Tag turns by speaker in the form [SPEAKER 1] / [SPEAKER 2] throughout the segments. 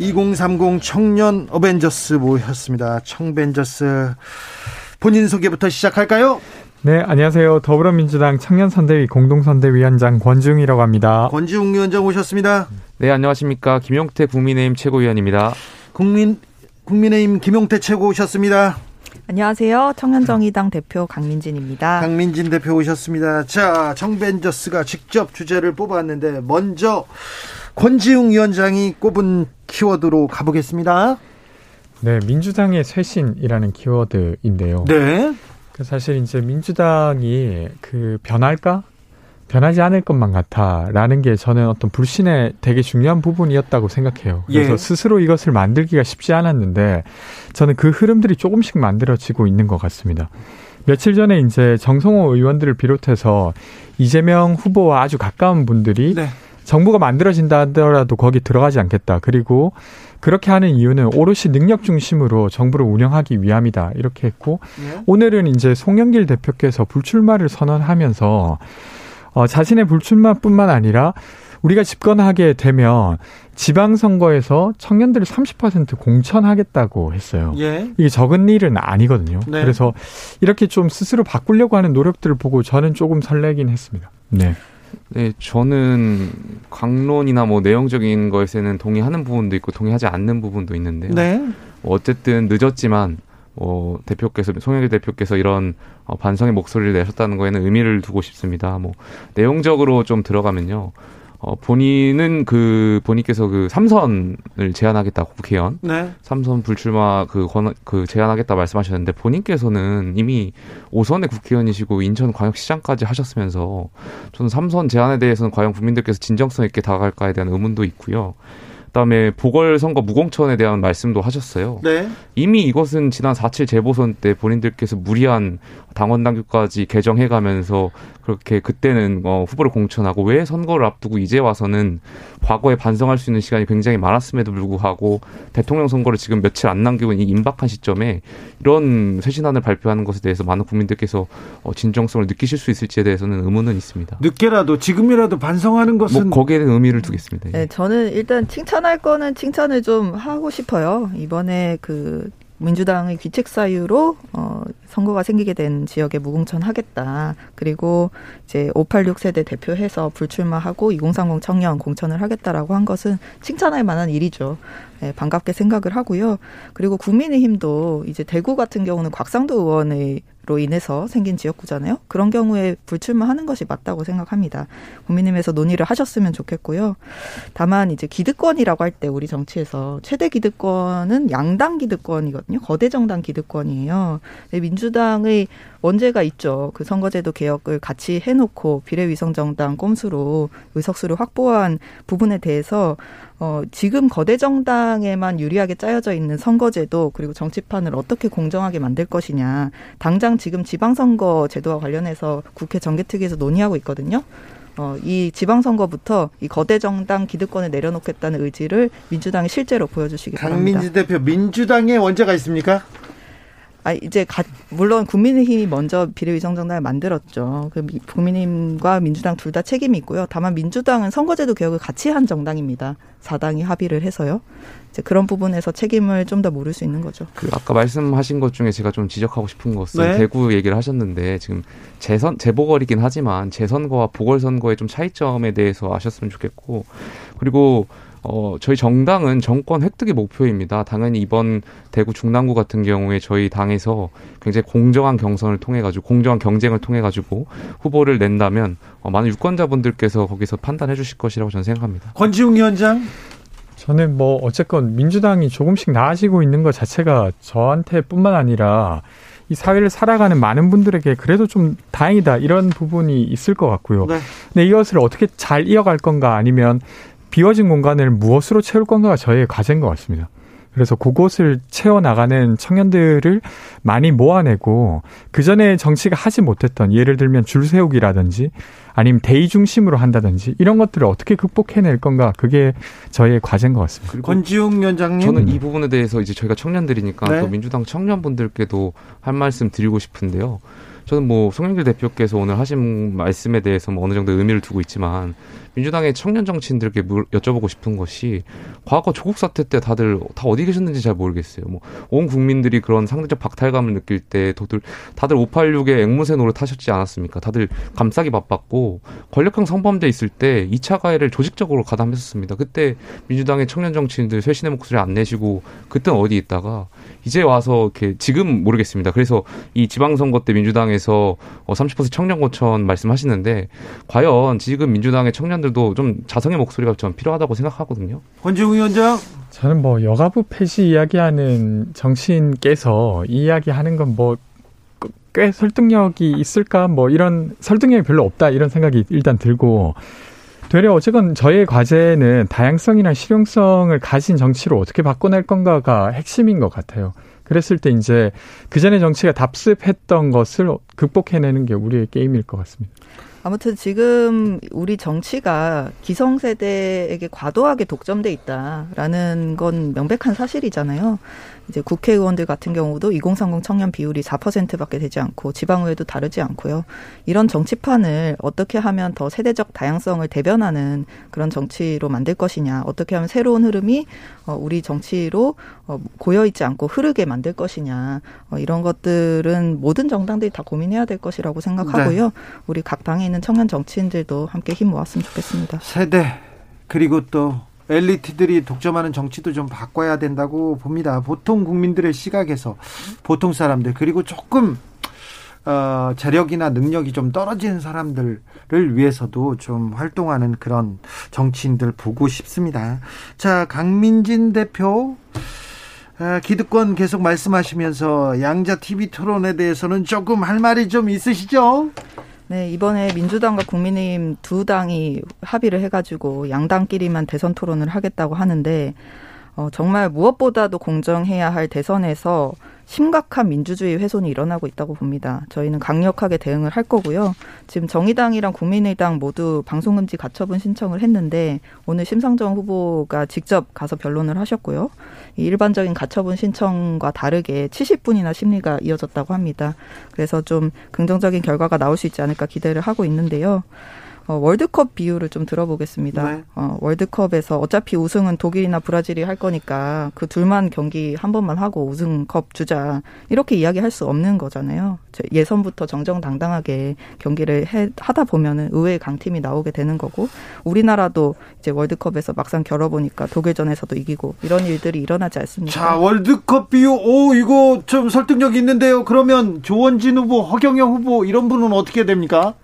[SPEAKER 1] 2030 청년 어벤져스 모였습니다. 청벤져스 본인 소개부터 시작할까요?
[SPEAKER 2] 네, 안녕하세요. 더불어민주당 청년선대위 공동선대위원장 권지웅이라고 합니다.
[SPEAKER 1] 권지웅 위원장 오셨습니다.
[SPEAKER 3] 네, 안녕하십니까. 김용태 국민의힘 최고위원입니다.
[SPEAKER 1] 국민, 국민의힘 김용태 최고 오셨습니다.
[SPEAKER 4] 안녕하세요. 청년정의당 대표 강민진입니다.
[SPEAKER 1] 강민진 대표 오셨습니다. 자, 청벤져스가 직접 주제를 뽑았는데 먼저 권지웅 위원장이 꼽은 키워드로 가보겠습니다.
[SPEAKER 2] 네, 민주당의 쇄신이라는 키워드인데요.
[SPEAKER 1] 네.
[SPEAKER 2] 그 사실 이제 민주당이 그 변할까? 변하지 않을 것만 같아라는 게 저는 어떤 불신의 되게 중요한 부분이었다고 생각해요. 그래서
[SPEAKER 1] 예.
[SPEAKER 2] 스스로 이것을 만들기가 쉽지 않았는데 저는 그 흐름들이 조금씩 만들어지고 있는 것 같습니다. 며칠 전에 이제 정성호 의원들을 비롯해서 이재명 후보와 아주 가까운 분들이
[SPEAKER 1] 네.
[SPEAKER 2] 정부가 만들어진다 하더라도 거기 들어가지 않겠다. 그리고 그렇게 하는 이유는 오롯이 능력 중심으로 정부를 운영하기 위함이다. 이렇게 했고
[SPEAKER 1] 네.
[SPEAKER 2] 오늘은 이제 송영길 대표께서 불출마를 선언하면서 어, 자신의 불출마뿐만 아니라 우리가 집권하게 되면 지방선거에서 청년들을 30% 공천하겠다고 했어요.
[SPEAKER 1] 예.
[SPEAKER 2] 이게 적은 일은 아니거든요.
[SPEAKER 1] 네.
[SPEAKER 2] 그래서 이렇게 좀 스스로 바꾸려고 하는 노력들을 보고 저는 조금 설레긴 했습니다. 네.
[SPEAKER 3] 네, 저는 강론이나 뭐 내용적인 것에는 동의하는 부분도 있고 동의하지 않는 부분도 있는데요.
[SPEAKER 1] 네.
[SPEAKER 3] 어쨌든 늦었지만 어, 대표께서 송영길 대표께서 이런 어, 반성의 목소리를 내셨다는 거에는 의미를 두고 싶습니다. 뭐 내용적으로 좀 들어가면요. 어, 본인은 그 본인께서 그 삼선을 제안하겠다고 국회의원
[SPEAKER 1] 네.
[SPEAKER 3] 삼선 불출마 그 권, 그 제안하겠다 말씀하셨는데 본인께서는 이미 오선의 국회의원이시고 인천광역시장까지 하셨으면서 저는 삼선 제안에 대해서는 과연 국민들께서 진정성 있게 다가갈까에 대한 의문도 있고요. 그다음에 보궐선거 무공천에 대한 말씀도 하셨어요.
[SPEAKER 1] 네.
[SPEAKER 3] 이미 이것은 지난 4.7 재보선 때 본인들께서 무리한 당원 당규까지 개정해 가면서 그렇게 그때는 어, 후보를 공천하고 왜 선거를 앞두고 이제 와서는 과거에 반성할 수 있는 시간이 굉장히 많았음에도 불구하고 대통령 선거를 지금 며칠 안 남기고 이 임박한 시점에 이런 쇄신안을 발표하는 것에 대해서 많은 국민들께서 어, 진정성을 느끼실 수 있을지에 대해서는 의문은 있습니다.
[SPEAKER 1] 늦게라도 지금이라도 반성하는 것은
[SPEAKER 3] 뭐 거기에 대한 의미를 두겠습니다. 예.
[SPEAKER 4] 네, 저는 일단 칭찬할 거는 칭찬을 좀 하고 싶어요. 이번에 그 민주당의 귀책 사유로 어 선거가 생기게 된 지역에 무공천 하겠다. 그리고 이제 586 세대 대표해서 불출마하고 2030 청년 공천을 하겠다라고 한 것은 칭찬할 만한 일이죠. 네, 반갑게 생각을 하고요. 그리고 국민의힘도 이제 대구 같은 경우는 곽상도 의원의 로 인해서 생긴 지역구잖아요. 그런 경우에 불출마하는 것이 맞다고 생각합니다. 국민의힘에서 논의를 하셨으면 좋겠고요. 다만 이제 기득권이라고 할 때 우리 정치에서 최대 기득권은 양당 기득권이거든요. 거대 정당 기득권이에요. 민주당의 원죄가 있죠. 그 선거제도 개혁을 같이 해놓고 비례위성 정당 꼼수로 의석수를 확보한 부분에 대해서 어, 지금 거대 정당에만 유리하게 짜여져 있는 선거제도 그리고 정치판을 어떻게 공정하게 만들 것이냐. 당장 지금 지방선거 제도와 관련해서 국회 정개특위에서 논의하고 있거든요. 어, 이 지방선거부터 이 거대 정당 기득권을 내려놓겠다는 의지를 민주당이 실제로 보여주시기 바랍니다.
[SPEAKER 1] 강민지 대표 민주당에 원죄가 있습니까?
[SPEAKER 4] 아 이제 가, 물론 국민의힘이 먼저 비례위성정당을 만들었죠. 그 미, 국민의힘과 민주당 둘 다 책임이 있고요. 다만 민주당은 선거제도 개혁을 같이 한 정당입니다. 사당이 합의를 해서요. 이제 그런 부분에서 책임을 좀 더 물을 수 있는 거죠.
[SPEAKER 3] 그 아까 말씀하신 것 중에 제가 좀 지적하고 싶은 것은
[SPEAKER 1] 네.
[SPEAKER 3] 대구 얘기를 하셨는데 지금 재선 재보궐이긴 하지만 재선거와 보궐선거의 좀 차이점에 대해서 아셨으면 좋겠고 그리고 어 저희 정당은 정권 획득이 목표입니다. 당연히 이번 대구 중랑구 같은 경우에 저희 당에서 굉장히 공정한 경선을 통해 가지고 공정한 경쟁을 통해 가지고 후보를 낸다면 어, 많은 유권자분들께서 거기서 판단해 주실 것이라고 저는 생각합니다.
[SPEAKER 1] 권지웅 위원장.
[SPEAKER 2] 저는 뭐 어쨌건 민주당이 조금씩 나아지고 있는 것 자체가 저한테뿐만 아니라 이 사회를 살아가는 많은 분들에게 그래도 좀 다행이다 이런 부분이 있을 것 같고요.
[SPEAKER 1] 네.
[SPEAKER 2] 근데 이것을 어떻게 잘 이어갈 건가 아니면 비워진 공간을 무엇으로 채울 건가가 저희의 과제인 것 같습니다. 그래서 그곳을 채워나가는 청년들을 많이 모아내고 그 전에 정치가 하지 못했던 예를 들면 줄 세우기라든지 아니면 대의 중심으로 한다든지 이런 것들을 어떻게 극복해낼 건가 그게 저희의 과제인 것 같습니다.
[SPEAKER 1] 권지웅 위원장님
[SPEAKER 3] 저는 이 부분에 대해서 이제 저희가 청년들이니까
[SPEAKER 1] 네.
[SPEAKER 3] 또 민주당 청년분들께도 할 말씀 드리고 싶은데요. 저는 뭐 송영길 대표께서 오늘 하신 말씀에 대해서 뭐 어느 정도 의미를 두고 있지만 민주당의 청년 정치인들께 물, 여쭤보고 싶은 것이 과거 조국 사태 때 다들 다 어디 계셨는지 잘 모르겠어요. 뭐 온 국민들이 그런 상대적 박탈감을 느낄 때 도들 다들 586의 앵무새 노릇 하셨지 않았습니까? 다들 감싸기 바빴고 권력형 성범죄 있을 때 2차 가해를 조직적으로 가담했었습니다. 그때 민주당의 청년 정치인들 쇄신의 목소리 안 내시고 그때는 어디 있다가 이제 와서 이렇게 지금 모르겠습니다. 그래서 이 지방선거 때 민주당에서 30% 청년 고천 말씀하시는데 과연 지금 민주당의 청년 들도 좀 자성의 목소리가 좀 필요하다고 생각하거든요.
[SPEAKER 1] 권지웅 위원장
[SPEAKER 2] 저는 뭐 여가부 폐지 이야기하는 정치인께서 이 이야기하는 건뭐 꽤 설득력이 있을까 뭐 이런 설득력이 별로 없다 이런 생각이 일단 들고 되려 어쨌건 저의 과제는 다양성이나 실용성을 가진 정치로 어떻게 바꿔낼 건가가 핵심인 것 같아요. 그랬을 때 이제 그 전에 정치가 답습했던 것을 극복해내는 게 우리의 게임일 것 같습니다.
[SPEAKER 4] 아무튼 지금 우리 정치가 기성세대에게 과도하게 독점돼 있다라는 건 명백한 사실이잖아요. 이제 국회의원들 같은 경우도 2030 청년 비율이 4%밖에 되지 않고 지방의회도 다르지 않고요. 이런 정치판을 어떻게 하면 더 세대적 다양성을 대변하는 그런 정치로 만들 것이냐, 어떻게 하면 새로운 흐름이 어, 우리 정치로 어, 고여 있지 않고 흐르게 만들 것이냐, 어, 이런 것들은 모든 정당들이 다 고민해야 될 것이라고 생각하고요. 네. 우리 각 당에 있는 청년 정치인들도 함께 힘 모았으면 좋겠습니다.
[SPEAKER 1] 세대 그리고 또 엘리트들이 독점하는 정치도 좀 바꿔야 된다고 봅니다. 보통 국민들의 시각에서 보통 사람들 그리고 조금 어, 재력이나 능력이 좀 떨어지는 사람들을 위해서도 좀 활동하는 그런 정치인들 보고 싶습니다. 자, 강민진 대표 기득권 계속 말씀하시면서 양자 TV 토론에 대해서는 조금 할 말이 좀 있으시죠?
[SPEAKER 4] 네, 이번에 민주당과 국민의힘 두 당이 합의를 해가지고 양당끼리만 대선 토론을 하겠다고 하는데, 어, 정말 무엇보다도 공정해야 할 대선에서 심각한 민주주의 훼손이 일어나고 있다고 봅니다. 저희는 강력하게 대응을 할 거고요. 지금 정의당이랑 국민의당 모두 방송금지 가처분 신청을 했는데 오늘 심상정 후보가 직접 가서 변론을 하셨고요. 일반적인 가처분 신청과 다르게 70분이나 심리가 이어졌다고 합니다. 그래서 좀 긍정적인 결과가 나올 수 있지 않을까 기대를 하고 있는데요. 어, 월드컵 비유를 좀 들어보겠습니다. 네. 어, 월드컵에서 어차피 우승은 독일이나 브라질이 할 거니까 그 둘만 경기 한 번만 하고 우승컵 주자 이렇게 이야기할 수 없는 거잖아요. 예선부터 정정당당하게 경기를 해, 하다 보면은 의외의 강팀이 나오게 되는 거고 우리나라도 이제 월드컵에서 막상 겨뤄보니까 독일전에서도 이기고 이런 일들이 일어나지 않습니까?
[SPEAKER 1] 자 월드컵 비유 오 이거 좀 설득력 있는데요. 그러면 조원진 후보, 허경영 후보 이런 분은 어떻게 됩니까?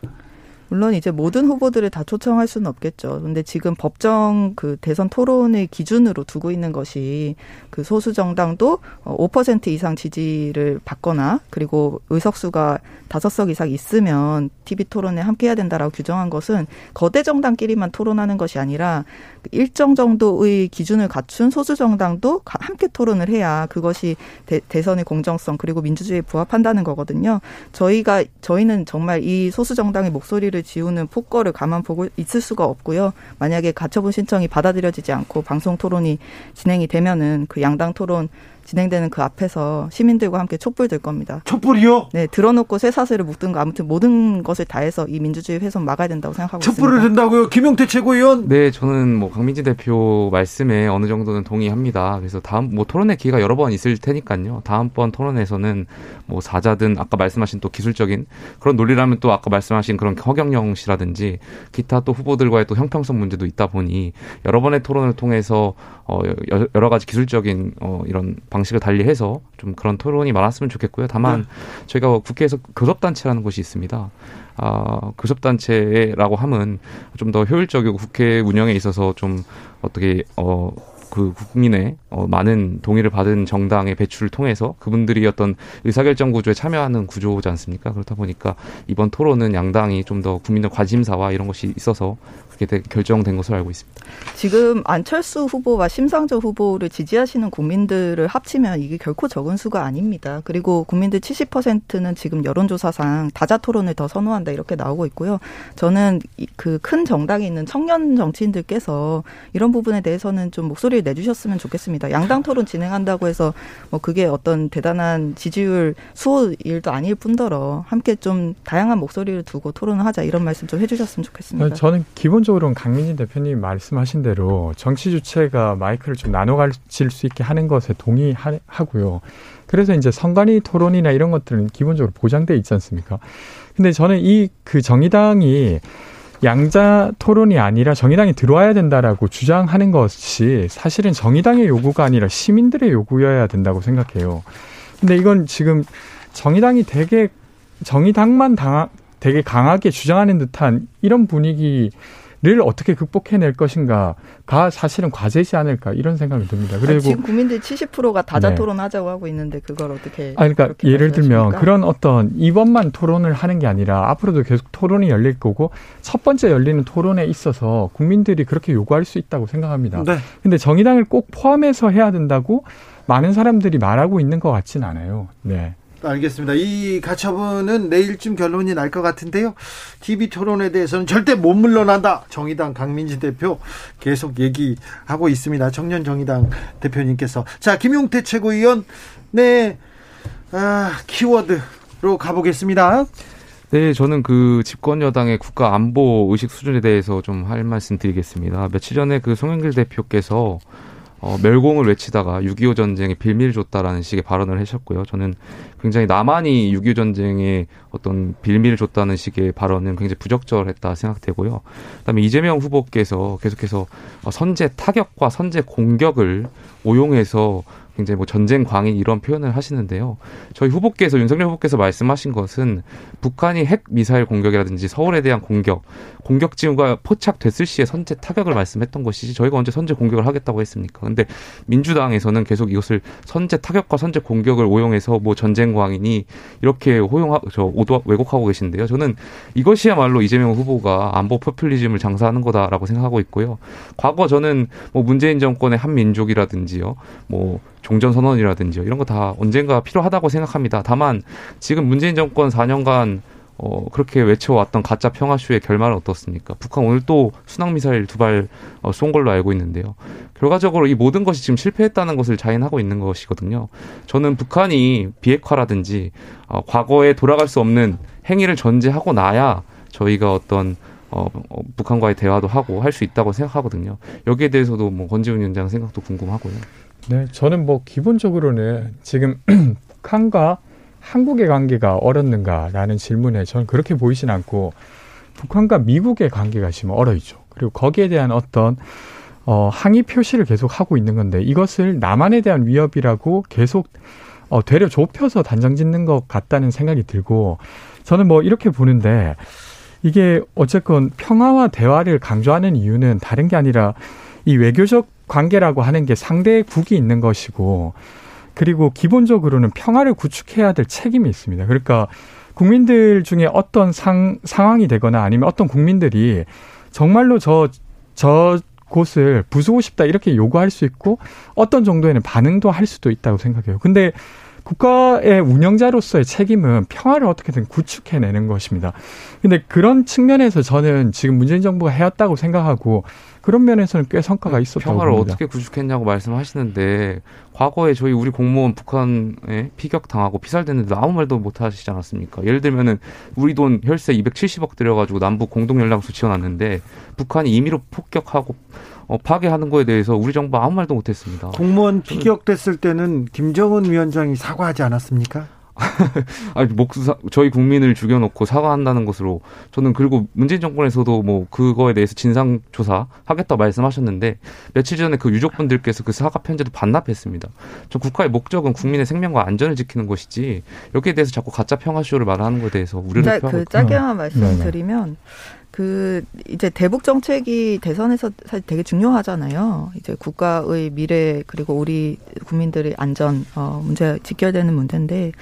[SPEAKER 4] 물론 이제 모든 후보들을 다 초청할 수는 없겠죠. 근데 지금 법정 그 대선 토론을 기준으로 두고 있는 것이 그 소수 정당도 5% 이상 지지를 받거나 그리고 의석수가 다섯 석 이상 있으면 TV 토론에 함께 해야 된다라고 규정한 것은 거대 정당끼리만 토론하는 것이 아니라 일정 정도의 기준을 갖춘 소수 정당도 함께 토론을 해야 그것이 대, 대선의 공정성 그리고 민주주의에 부합한다는 거거든요. 저희가 저희는 정말 이 소수 정당의 목소리를 지우는 폭거를 가만 보고 있을 수가 없고요. 만약에 가처분 신청이 받아들여지지 않고 방송 토론이 진행이 되면은 그 양당 토론 진행되는 그 앞에서 시민들과 함께 촛불 들 겁니다.
[SPEAKER 1] 촛불이요?
[SPEAKER 4] 네, 들어놓고 쇠사슬을 묶든가 아무튼 모든 것을 다해서 이 민주주의 훼손 막아야 된다고 생각하고
[SPEAKER 1] 촛불을
[SPEAKER 4] 있습니다.
[SPEAKER 1] 든다고요? 김용태 최고위원?
[SPEAKER 3] 네, 저는 뭐 강민진 대표 말씀에 어느 정도는 동의합니다. 그래서 다음 뭐 토론의 기회가 여러 번 있을 테니까요. 다음번 토론에서는 뭐 사자든 아까 말씀하신 또 기술적인 그런 논리라면 또 아까 말씀하신 그런 허경영 씨라든지 기타 또 후보들과의 또 형평성 문제도 있다 보니 여러 번의 토론을 통해서 어 여러 가지 기술적인 어 이런 방식을 달리해서 좀 그런 토론이 많았으면 좋겠고요. 다만 네. 저희가 국회에서 교섭단체라는 곳이 있습니다. 아, 교섭단체라고 하면 좀더 효율적이고 국회 운영에 있어서 좀 어떻게 어. 그 국민의 어, 많은 동의를 받은 정당의 배출을 통해서 그분들이 어떤 의사결정 구조에 참여하는 구조지 않습니까? 그렇다 보니까 이번 토론은 양당이 좀 더 국민의 관심사와 이런 것이 있어서 그렇게 결정된 것으로 알고 있습니다.
[SPEAKER 4] 지금 안철수 후보와 심상정 후보를 지지하시는 국민들을 합치면 이게 결코 적은 수가 아닙니다. 그리고 국민들 70%는 지금 여론조사상 다자 토론을 더 선호한다 이렇게 나오고 있고요. 저는 그 큰 정당에 있는 청년 정치인들께서 이런 부분에 대해서는 좀 목소리를 내주셨으면 좋겠습니다. 양당 토론 진행한다고 해서 뭐 그게 어떤 대단한 지지율 수호 일도 아닐 뿐더러 함께 좀 다양한 목소리를 두고 토론을 하자 이런 말씀 좀 해주셨으면 좋겠습니다.
[SPEAKER 2] 저는 기본 적으로는 강민진 대표님 말씀하신 대로 정치 주체가 마이크를 좀 나눠 가질 수 있게 하는 것에 동의하고요. 그래서 이제 선관위 토론이나 이런 것들은 기본적으로 보장돼 있지 않습니까? 근데 저는 이 그 정의당이 양자 토론이 아니라 정의당이 들어와야 된다라고 주장하는 것이 사실은 정의당의 요구가 아니라 시민들의 요구여야 된다고 생각해요. 근데 이건 지금 정의당이 되게 정의당만 당 되게 강하게 주장하는 듯한 이런 분위기 를 어떻게 극복해낼 것인가가 사실은 과제이지 않을까 이런 생각이 듭니다.
[SPEAKER 4] 그리고 지금 국민들 70%가 다자 토론하자고 네. 하고 있는데 그걸 어떻게?
[SPEAKER 2] 아 그러니까 예를 들면 그런 어떤 이번만 토론을 하는 게 아니라 앞으로도 계속 토론이 열릴 거고 첫 번째 열리는 토론에 있어서 국민들이 그렇게 요구할 수 있다고 생각합니다. 네. 근데 정의당을 꼭 포함해서 해야 된다고 많은 사람들이 말하고 있는 것 같지는 않아요. 네.
[SPEAKER 1] 알겠습니다. 이 가처분은 내일쯤 결론이 날 것 같은데요. TV 토론에 대해서는 절대 못 물러난다. 정의당 강민진 대표 계속 얘기하고 있습니다. 청년 정의당 대표님께서. 자, 김용태 최고위원, 네, 아, 키워드로 가보겠습니다.
[SPEAKER 3] 네, 저는 그 집권 여당의 국가 안보 의식 수준에 대해서 좀 할 말씀 드리겠습니다. 며칠 전에 그 송영길 대표께서 어, 멸공을 외치다가 6.25 전쟁에 빌미를 줬다라는 식의 발언을 하셨고요. 저는 굉장히 나만이 6.25 전쟁에 어떤 빌미를 줬다는 식의 발언은 굉장히 부적절했다 생각되고요. 그다음에 이재명 후보께서 계속해서 선제 타격과 선제 공격을 오용해서 굉장히 뭐 전쟁 광인 이런 표현을 하시는데요. 저희 후보께서 윤석열 후보께서 말씀하신 것은 북한이 핵 미사일 공격이라든지 서울에 대한 공격, 공격 징후가 포착됐을 시에 선제 타격을 말씀했던 것이지 저희가 언제 선제 공격을 하겠다고 했습니까? 근데 민주당에서는 계속 이것을 선제 타격과 선제 공격을 오용해서 뭐 전쟁 광인이 이렇게 호용하 저 오도 왜곡하고 계신데요. 저는 이것이야말로 이재명 후보가 안보 포퓰리즘을 장사하는 거다라고 생각하고 있고요. 과거 저는 뭐 문재인 정권의 한민족이라든지요. 뭐 종전 선언이라든지 이런 거 다 언젠가 필요하다고 생각합니다. 다만 지금 문재인 정권 4년간 어, 그렇게 외쳐왔던 가짜 평화쇼의 결말은 어떻습니까? 북한 오늘 또 순항미사일 두 발쏜 어, 걸로 알고 있는데요. 결과적으로 이 모든 것이 지금 실패했다는 것을 자인하고 있는 것이거든요. 저는 북한이 비핵화라든지 어, 과거에 돌아갈 수 없는 행위를 전제하고 나야 저희가 어떤 어, 어 북한과의 대화도 하고 할 수 있다고 생각하거든요. 여기에 대해서도 뭐 권지훈 위원장 생각도 궁금하고요.
[SPEAKER 2] 네, 저는 뭐 기본적으로는 지금 북한과 한국의 관계가 어렵는가라는 질문에 저는 그렇게 보이진 않고 북한과 미국의 관계가 지금 얼어 있죠. 그리고 거기에 대한 어떤 어, 항의 표시를 계속 하고 있는 건데 이것을 남한에 대한 위협이라고 계속 어, 되려 좁혀서 단정 짓는 것 같다는 생각이 들고 저는 뭐 이렇게 보는데 이게 어쨌건 평화와 대화를 강조하는 이유는 다른 게 아니라 이 외교적 관계라고 하는 게 상대의 국이 있는 것이고 그리고 기본적으로는 평화를 구축해야 될 책임이 있습니다. 그러니까 국민들 중에 어떤 상, 상황이 되거나 아니면 어떤 국민들이 정말로 저, 저 곳을 부수고 싶다 이렇게 요구할 수 있고 어떤 정도에는 반응도 할 수도 있다고 생각해요. 근데 국가의 운영자로서의 책임은 평화를 어떻게든 구축해내는 것입니다. 근데 그런 측면에서 저는 지금 문재인 정부가 해왔다고 생각하고 그런 면에서는 꽤 성과가 있었다고
[SPEAKER 3] 평화를
[SPEAKER 2] 봅니다.
[SPEAKER 3] 어떻게 구축했냐고 말씀하시는데 과거에 저희 우리 공무원 북한에 피격당하고 피살됐는데 아무 말도 못 하시지 않았습니까? 예를 들면은 우리 돈 혈세 270억 들여가지고 남북 공동 연락소 지원했는데 북한이 임의로 폭격하고 어, 파괴하는 거에 대해서 우리 정부 아무 말도 못했습니다.
[SPEAKER 1] 공무원 피격됐을 때는 김정은 위원장이 사과하지 않았습니까?
[SPEAKER 3] 아니 목사 저희 국민을 죽여놓고 사과한다는 것으로 저는 그리고 문재인 정권에서도 뭐 그거에 대해서 진상 조사 하겠다 말씀하셨는데 며칠 전에 그 유족분들께서 그 사과 편지도 반납했습니다. 저 국가의 목적은 국민의 생명과 안전을 지키는 것이지 여기에 대해서 자꾸 가짜 평화쇼를 말하는 것에 대해서 우려를 네, 표하고
[SPEAKER 4] 그 짧게만 말씀드리면 그 이제 대북 정책이 대선에서 사실 되게 중요하잖아요. 이제 국가의 미래 그리고 우리 국민들의 안전 어 문제 직결되는 문제인데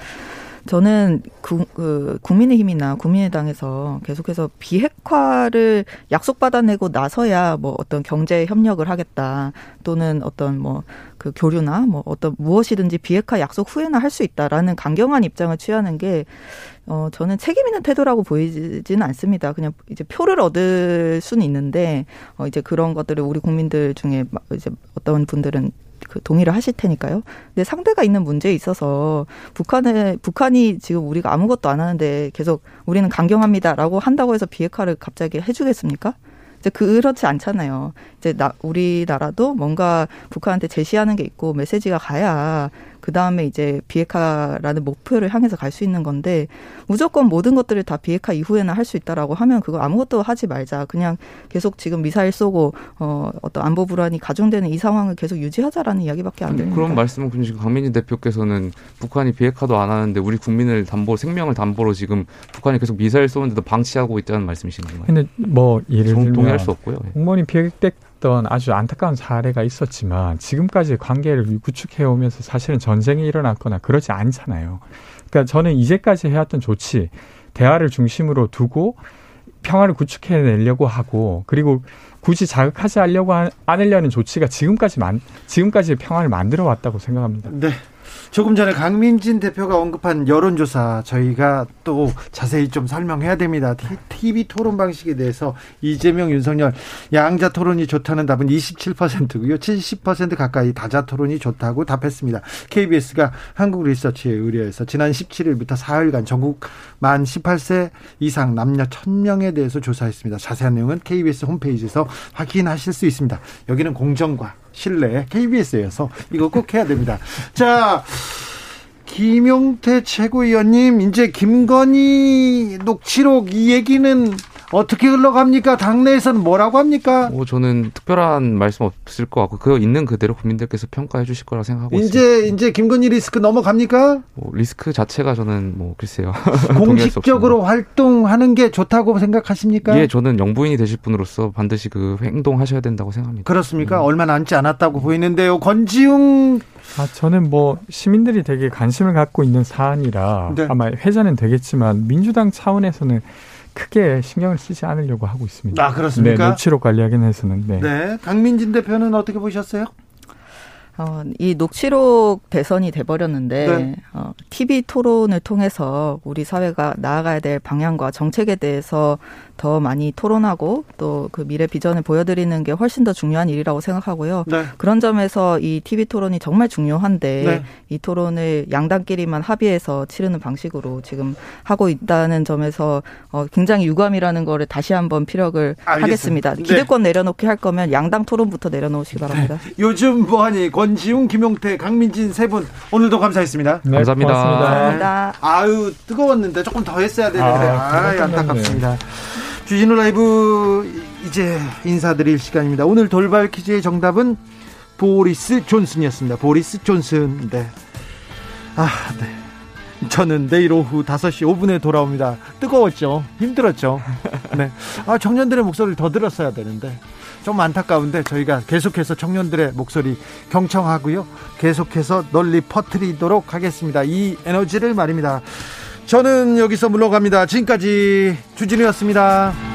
[SPEAKER 4] 저는 구, 그 국민의힘이나 국민의당에서 계속해서 비핵화를 약속받아내고 나서야 뭐 어떤 경제 협력을 하겠다 또는 어떤 뭐 그 교류나 뭐 어떤 무엇이든지 비핵화 약속 후에나 할 수 있다라는 강경한 입장을 취하는 게 어, 저는 책임 있는 태도라고 보이지는 않습니다. 그냥 이제 표를 얻을 수는 있는데, 어, 이제 그런 것들을 우리 국민들 중에 이제 어떤 분들은 그 동의를 하실 테니까요. 근데 상대가 있는 문제에 있어서 북한에 북한이 지금 우리가 아무것도 안 하는데 계속 우리는 강경합니다라고 한다고 해서 비핵화를 갑자기 해주겠습니까? 이제 그렇지 않잖아요. 이제 나 우리나라도 뭔가 북한한테 제시하는 게 있고 메시지가 가야 그 다음에 이제 비핵화라는 목표를 향해서 갈 수 있는 건데 무조건 모든 것들을 다 비핵화 이후에나 할 수 있다라고 하면 그거 아무것도 하지 말자. 그냥 계속 지금 미사일 쏘고 어 어떤 안보 불안이 가중되는 이 상황을 계속 유지하자라는 이야기밖에 안 됩니다.
[SPEAKER 3] 그런 말씀은 지금 강민진 대표께서는 북한이 비핵화도 안 하는데 우리 국민을 담보 생명을 담보로 지금 북한이 계속 미사일 쏘는데도 방치하고 있다는 말씀이신 건가요?
[SPEAKER 2] 근데 뭐 예를 들면
[SPEAKER 3] 동의할 수 없고요. 예.
[SPEAKER 2] 공무원이 비핵 됐던 아주 안타까운 사례가 있었지만 지금까지 관계를 구축해 오면서 사실은 전쟁이 일어났거나 그러지 않잖아요. 그러니까 저는 이제까지 해왔던 조치, 대화를 중심으로 두고 평화를 구축해 내려고 하고 그리고 굳이 자극하지 않려고 않으려는 조치가 지금까지 만 지금까지 평화를 만들어 왔다고 생각합니다.
[SPEAKER 1] 네. 조금 전에 강민진 대표가 언급한 여론조사 저희가 또 자세히 좀 설명해야 됩니다. TV 토론 방식에 대해서 이재명, 윤석열 양자 토론이 좋다는 답은 27%고요. 70% 가까이 다자 토론이 좋다고 답했습니다. KBS가 한국 리서치에 의뢰해서 지난 17일부터 4일간 전국 만 18세 이상 남녀 1000명에 대해서 조사했습니다. 자세한 내용은 KBS 홈페이지에서 확인하실 수 있습니다. 여기는 공정과 신뢰 KBS에서 이거 꼭 해야 됩니다. 자, 김용태 최고위원님, 이제 김건희 녹취록 이 얘기는 어떻게 흘러갑니까? 당내에서는 뭐라고 합니까?
[SPEAKER 3] 뭐 저는 특별한 말씀 없을 것 같고 그거 있는 그대로 국민들께서 평가해 주실 거라 생각하고
[SPEAKER 1] 이제
[SPEAKER 3] 있습니다.
[SPEAKER 1] 이제 김건희 리스크 넘어갑니까?
[SPEAKER 3] 뭐 리스크 자체가 저는 뭐 글쎄요.
[SPEAKER 1] 공식적으로 활동하는 게 좋다고 생각하십니까?
[SPEAKER 3] 예, 저는 영부인이 되실 분으로서 반드시 그 행동하셔야 된다고 생각합니다.
[SPEAKER 1] 그렇습니까? 음. 얼마 남지 않았다고 보이는데요. 권지웅
[SPEAKER 2] 아, 저는 뭐 시민들이 되게 관심을 갖고 있는 사안이라 네. 아마 회자는 되겠지만 민주당 차원에서는 크게 신경을 쓰지 않으려고 하고 있습니다.
[SPEAKER 1] 아 그렇습니까?
[SPEAKER 2] 네, 녹취록 관리 확인해서는.
[SPEAKER 1] 네. 네. 강민진 대표는 어떻게 보셨어요?
[SPEAKER 4] 어, 이 녹취록 대선이 돼버렸는데 네. 어, TV 토론을 통해서 우리 사회가 나아가야 될 방향과 정책에 대해서 더 많이 토론하고 또 그 미래 비전을 보여드리는 게 훨씬 더 중요한 일이라고 생각하고요. 네. 그런 점에서 이 TV 토론이 정말 중요한데 네. 이 토론을 양당끼리만 합의해서 치르는 방식으로 지금 하고 있다는 점에서 어, 굉장히 유감이라는 거를 다시 한번 피력을 알겠습니다. 하겠습니다. 네. 기대권 내려놓기 할 거면 양당 토론부터 내려놓으시기 바랍니다.
[SPEAKER 1] 네. 요즘 뭐하니 권 지웅, 김용태, 강민진 세 분 오늘도 감사했습니다.
[SPEAKER 3] 네, 감사합니다.
[SPEAKER 4] 감사합니다.
[SPEAKER 1] 아유 뜨거웠는데 조금 더 했어야 되는데 아, 아 안타깝습니다. 주진우 라이브 이제 인사드릴 시간입니다. 오늘 돌발 퀴즈의 정답은 보리스 존슨이었습니다. 보리스 존슨. 네. 아, 네. 저는 내일 오후 5시 5분에 돌아옵니다. 뜨거웠죠. 힘들었죠. 네. 아, 청년들의 목소리를 더 들었어야 되는데. 좀 안타까운데 저희가 계속해서 청년들의 목소리 경청하고요. 계속해서 널리 퍼뜨리도록 하겠습니다. 이 에너지를 말입니다. 저는 여기서 물러갑니다. 지금까지 주진우였습니다.